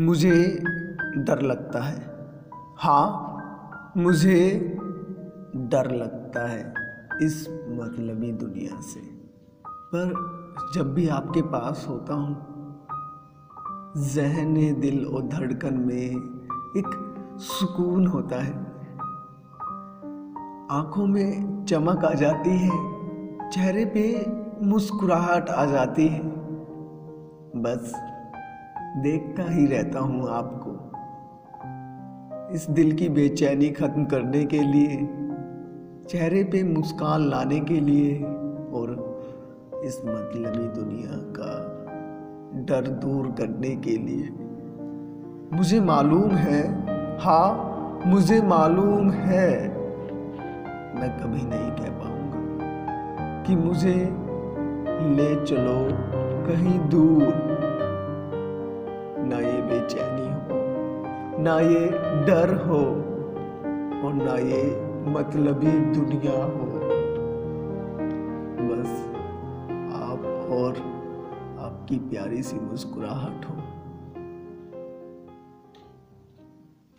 मुझे डर लगता है। हाँ मुझे डर लगता है इस मतलबी दुनिया से। पर जब भी आपके पास होता हूँ, जहन दिल और धड़कन में एक सुकून होता है। आँखों में चमक आ जाती है, चेहरे पे मुस्कुराहट आ जाती है। बस देखता ही रहता हूँ आपको। इस दिल की बेचैनी खत्म करने के लिए, चेहरे पे मुस्कान लाने के लिए, और इस मतलबी दुनिया का डर दूर करने के लिए। मुझे मालूम है हाँ मुझे मालूम है। मैं कभी नहीं कह पाऊँगा कि मुझे ले चलो कहीं दूर। ना ये डर हो और ना ये मतलबी दुनिया हो। बस आप और आपकी प्यारी सी मुस्कुराहट हो।